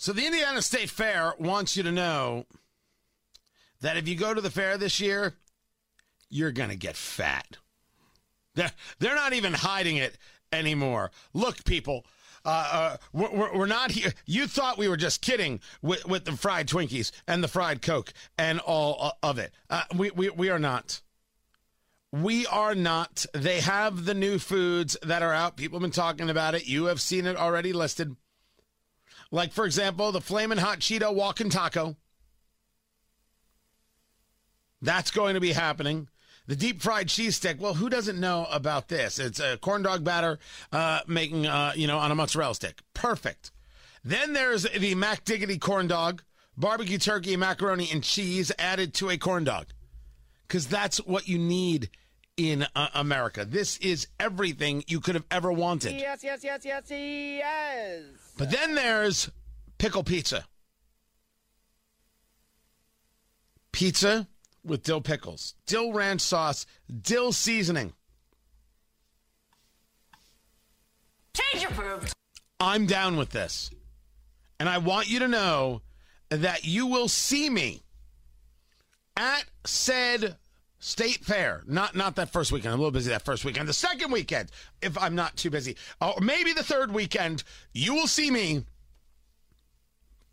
So the Indiana State Fair wants you to know that if you go to the fair this year, you're going to get fat. They're, they're not even hiding it anymore. Look, people, uh, uh, we're, we're not here. You thought we were just kidding with, with the fried Twinkies and the fried Coke and all of it. Uh, we, we, we are not. We are not. They have the new foods that are out. People have been talking about it. You have seen it already listed. Like, for example, the Flamin' Hot Cheeto Walking Taco. That's going to be happening. The deep fried cheese stick. Well, who doesn't know about this? It's a corn dog batter uh, making, uh, you know, on a mozzarella stick. Perfect. Then there's the Mac Diggity corn dog, barbecue turkey, macaroni, and cheese added to a corn dog. Because that's what you need in uh, America. This is everything you could have ever wanted. Yes, yes, yes, yes, yes. But then there's pickle pizza. Pizza with dill pickles, dill ranch sauce, dill seasoning. Change approved. I'm down with this. And I want you to know that you will see me at said state fair. Not not that first weekend. I'm a little busy that first weekend. The second weekend, if I'm not too busy. Or maybe the third weekend, you will see me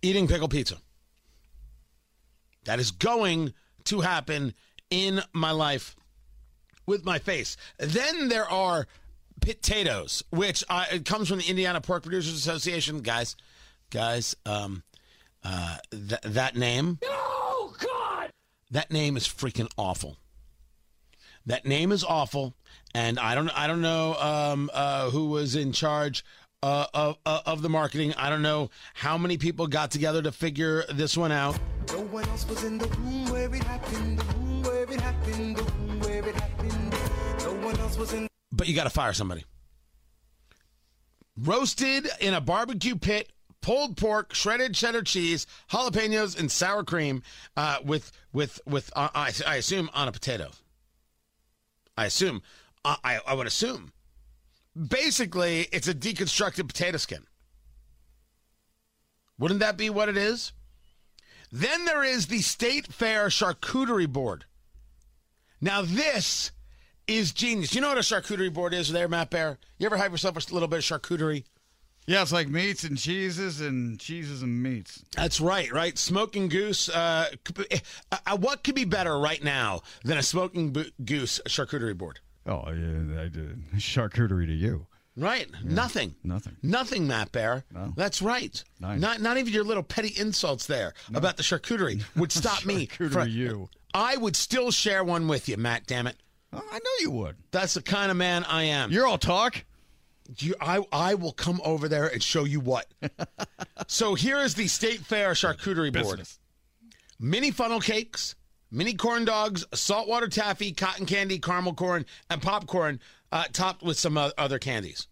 eating pickle pizza. That is going to happen in my life with my face. Then there are potatoes, which uh, it comes from the Indiana Pork Producers Association, guys. Guys, um, uh, th- that name. Oh God! That name is freaking awful. That name is awful, and I don't. I don't know um, uh, who was in charge uh, of uh, of the marketing. I don't know how many people got together to figure this one out. No one else was in the room where it happened, the room where it happened, the room where it happened. No one else was in but you got to fire somebody. Roasted in a barbecue pit, pulled pork, shredded cheddar cheese, jalapenos, and sour cream uh, with with with uh, I, I assume on a potato. I assume uh, I I would assume. Basically, it's a deconstructed potato skin. Wouldn't that be what it is? Then there is the State Fair Charcuterie Board. Now this is genius. You know what a charcuterie board is there, Matt Bear? You ever have yourself a little bit of charcuterie? Yeah, it's like meats and cheeses and cheeses and meats. That's right, right? Smoking goose. Uh, uh, what could be better right now than a smoking bo- goose charcuterie board? Oh, yeah, I did. Charcuterie to you. Right. Nothing. Nothing. Nothing, Matt Bear. No. That's right. Nice. Not not even your little petty insults there about the charcuterie would stop me. Charcuterie from- you. I would still share one with you, Matt. Damn it. Oh, I know you would. That's the kind of man I am. You're all talk. You, I, I will come over there and show you what. so here is the State Fair charcuterie board: Business. mini funnel cakes, mini corn dogs, saltwater taffy, cotton candy, caramel corn, and popcorn, uh, topped with some uh, other candies.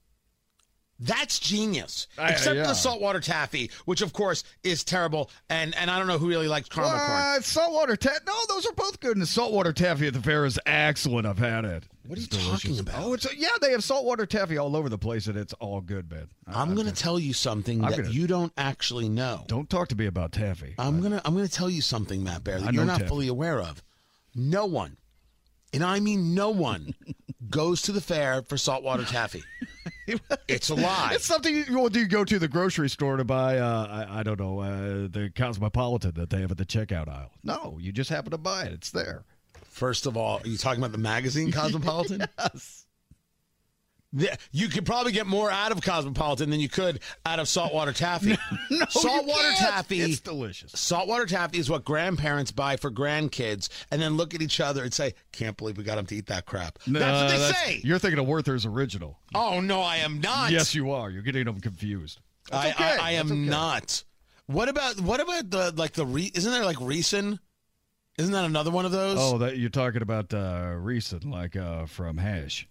That's genius. I- Except yeah. the saltwater taffy, which of course is terrible, and and I don't know who really likes caramel corn. Saltwater taffy? No, those are both good. And the saltwater taffy at the fair is excellent. I've had it. What are you delicious. talking about? Oh, it's yeah. They have saltwater taffy all over the place, and it's all good, man. I- I'm going to tell you something I'm that gonna- you don't actually know. Don't talk to me about taffy. I'm gonna I'm gonna tell you something, Matt Bear, that you're not Taffy. fully aware of. No one, and I mean no one, goes to the fair for saltwater taffy. it's a lie. It's something you, well, do you go to the grocery store to buy? Uh, I, I don't know uh, the Cosmopolitan that they have at the checkout aisle. No, you just happen to buy it. It's there. First of all, are you talking about the magazine Cosmopolitan? Yes. You could probably get more out of Cosmopolitan than you could out of saltwater taffy. No, saltwater you can't. taffy. It's delicious. Saltwater taffy is what grandparents buy for grandkids, and then look at each other and say, "Can't believe we got them to eat that crap." that's what they No, say. You're thinking of Werther's original. Oh no, I am not. Yes, you are. You're getting them confused. I, okay. I, I am okay. not. What about what about the like the re, isn't there like Reeson? Isn't that another one of those? Oh, that you're talking about uh, recent, like uh, from Hash.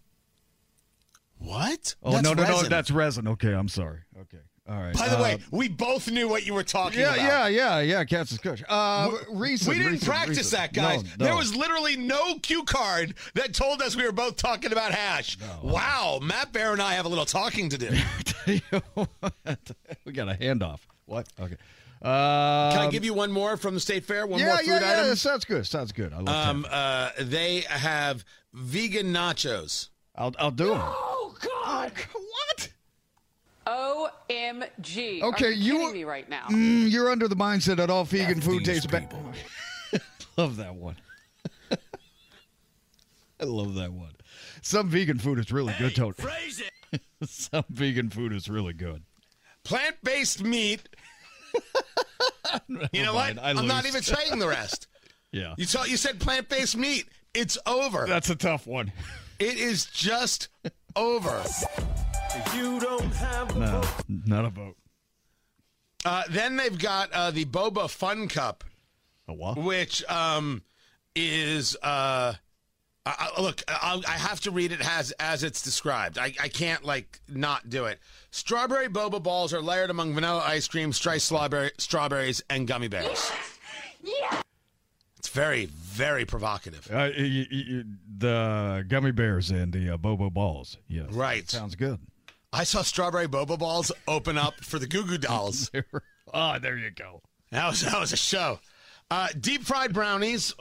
What? Oh That's no, no, no, that's resin. Okay, I'm sorry. Okay, all right. By the Uh, way, we both knew what you were talking about. yeah, about. yeah, yeah, yeah. Kansas Kush. Uh, recent. We didn't recent, practice recent. that, guys. No, no. There was literally no cue card that told us we were both talking about hash. Wow, Matt Bear and I have a little talking to do. we got a handoff. What? Okay. Uh, Can I give you one more from the state fair? One yeah, more food yeah, yeah. item. That sounds good. Sounds good. I love Um, uh, they have vegan nachos. I'll, I'll do them. God! What? OMG. Okay, Are you, you me right now. Mm, you're under the mindset that all vegan F food tastes bad. love that one. I love that one. Some vegan food is really good, Tony. Some vegan food is really good. Plant based meat. you know what? I I'm not even saying the rest. Yeah. You saw, you said plant based meat. It's over. That's a tough one. It is just over. You don't have no, not a vote. Uh, then they've got uh, the Boba Fun Cup, A what? which um, is uh, I, I- look. I'll, I have to read it as as it's described. I, I can't like not do it. Strawberry boba balls are layered among vanilla ice cream, sliced strawberry, strawberries, and gummy bears. It's very very provocative. Uh, y- y- y- the gummy bears and the uh, bobo balls. Yes. Right. Sounds good. I saw strawberry bobo balls open up for the Goo Goo Dolls. oh, there you go. That was that was a show. Uh, deep fried brownies,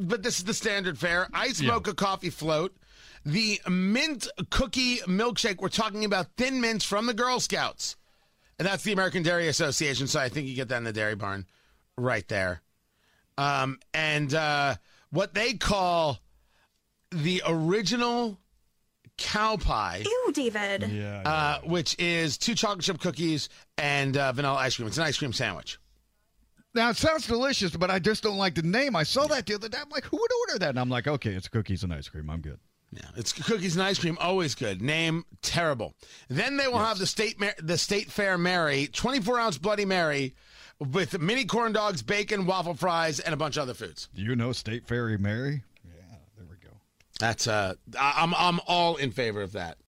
but this is the standard fare. Ice Yeah. mocha coffee float, the mint cookie milkshake. We're talking about thin mints from the Girl Scouts, and that's the American Dairy Association. So I think you get that in the Dairy Barn, right there. Um, and uh, what they call the original cow pie Ew, David. Yeah. uh, which is two chocolate chip cookies and uh, vanilla ice cream. It's an ice cream sandwich. now it sounds delicious, but I just don't like the name. I saw that the other day. I'm like, who would order that? And I'm like, okay, it's cookies and ice cream. I'm good. Yeah, it's cookies and ice cream. Always good. Name terrible. Then they will have the state Mar- the state fair Mary, 24 ounce Bloody Mary, with mini corn dogs, bacon, waffle fries, and a bunch of other foods. Do you know State Fairy Mary? Yeah, there we go. That's uh, I- I'm I'm all in favor of that.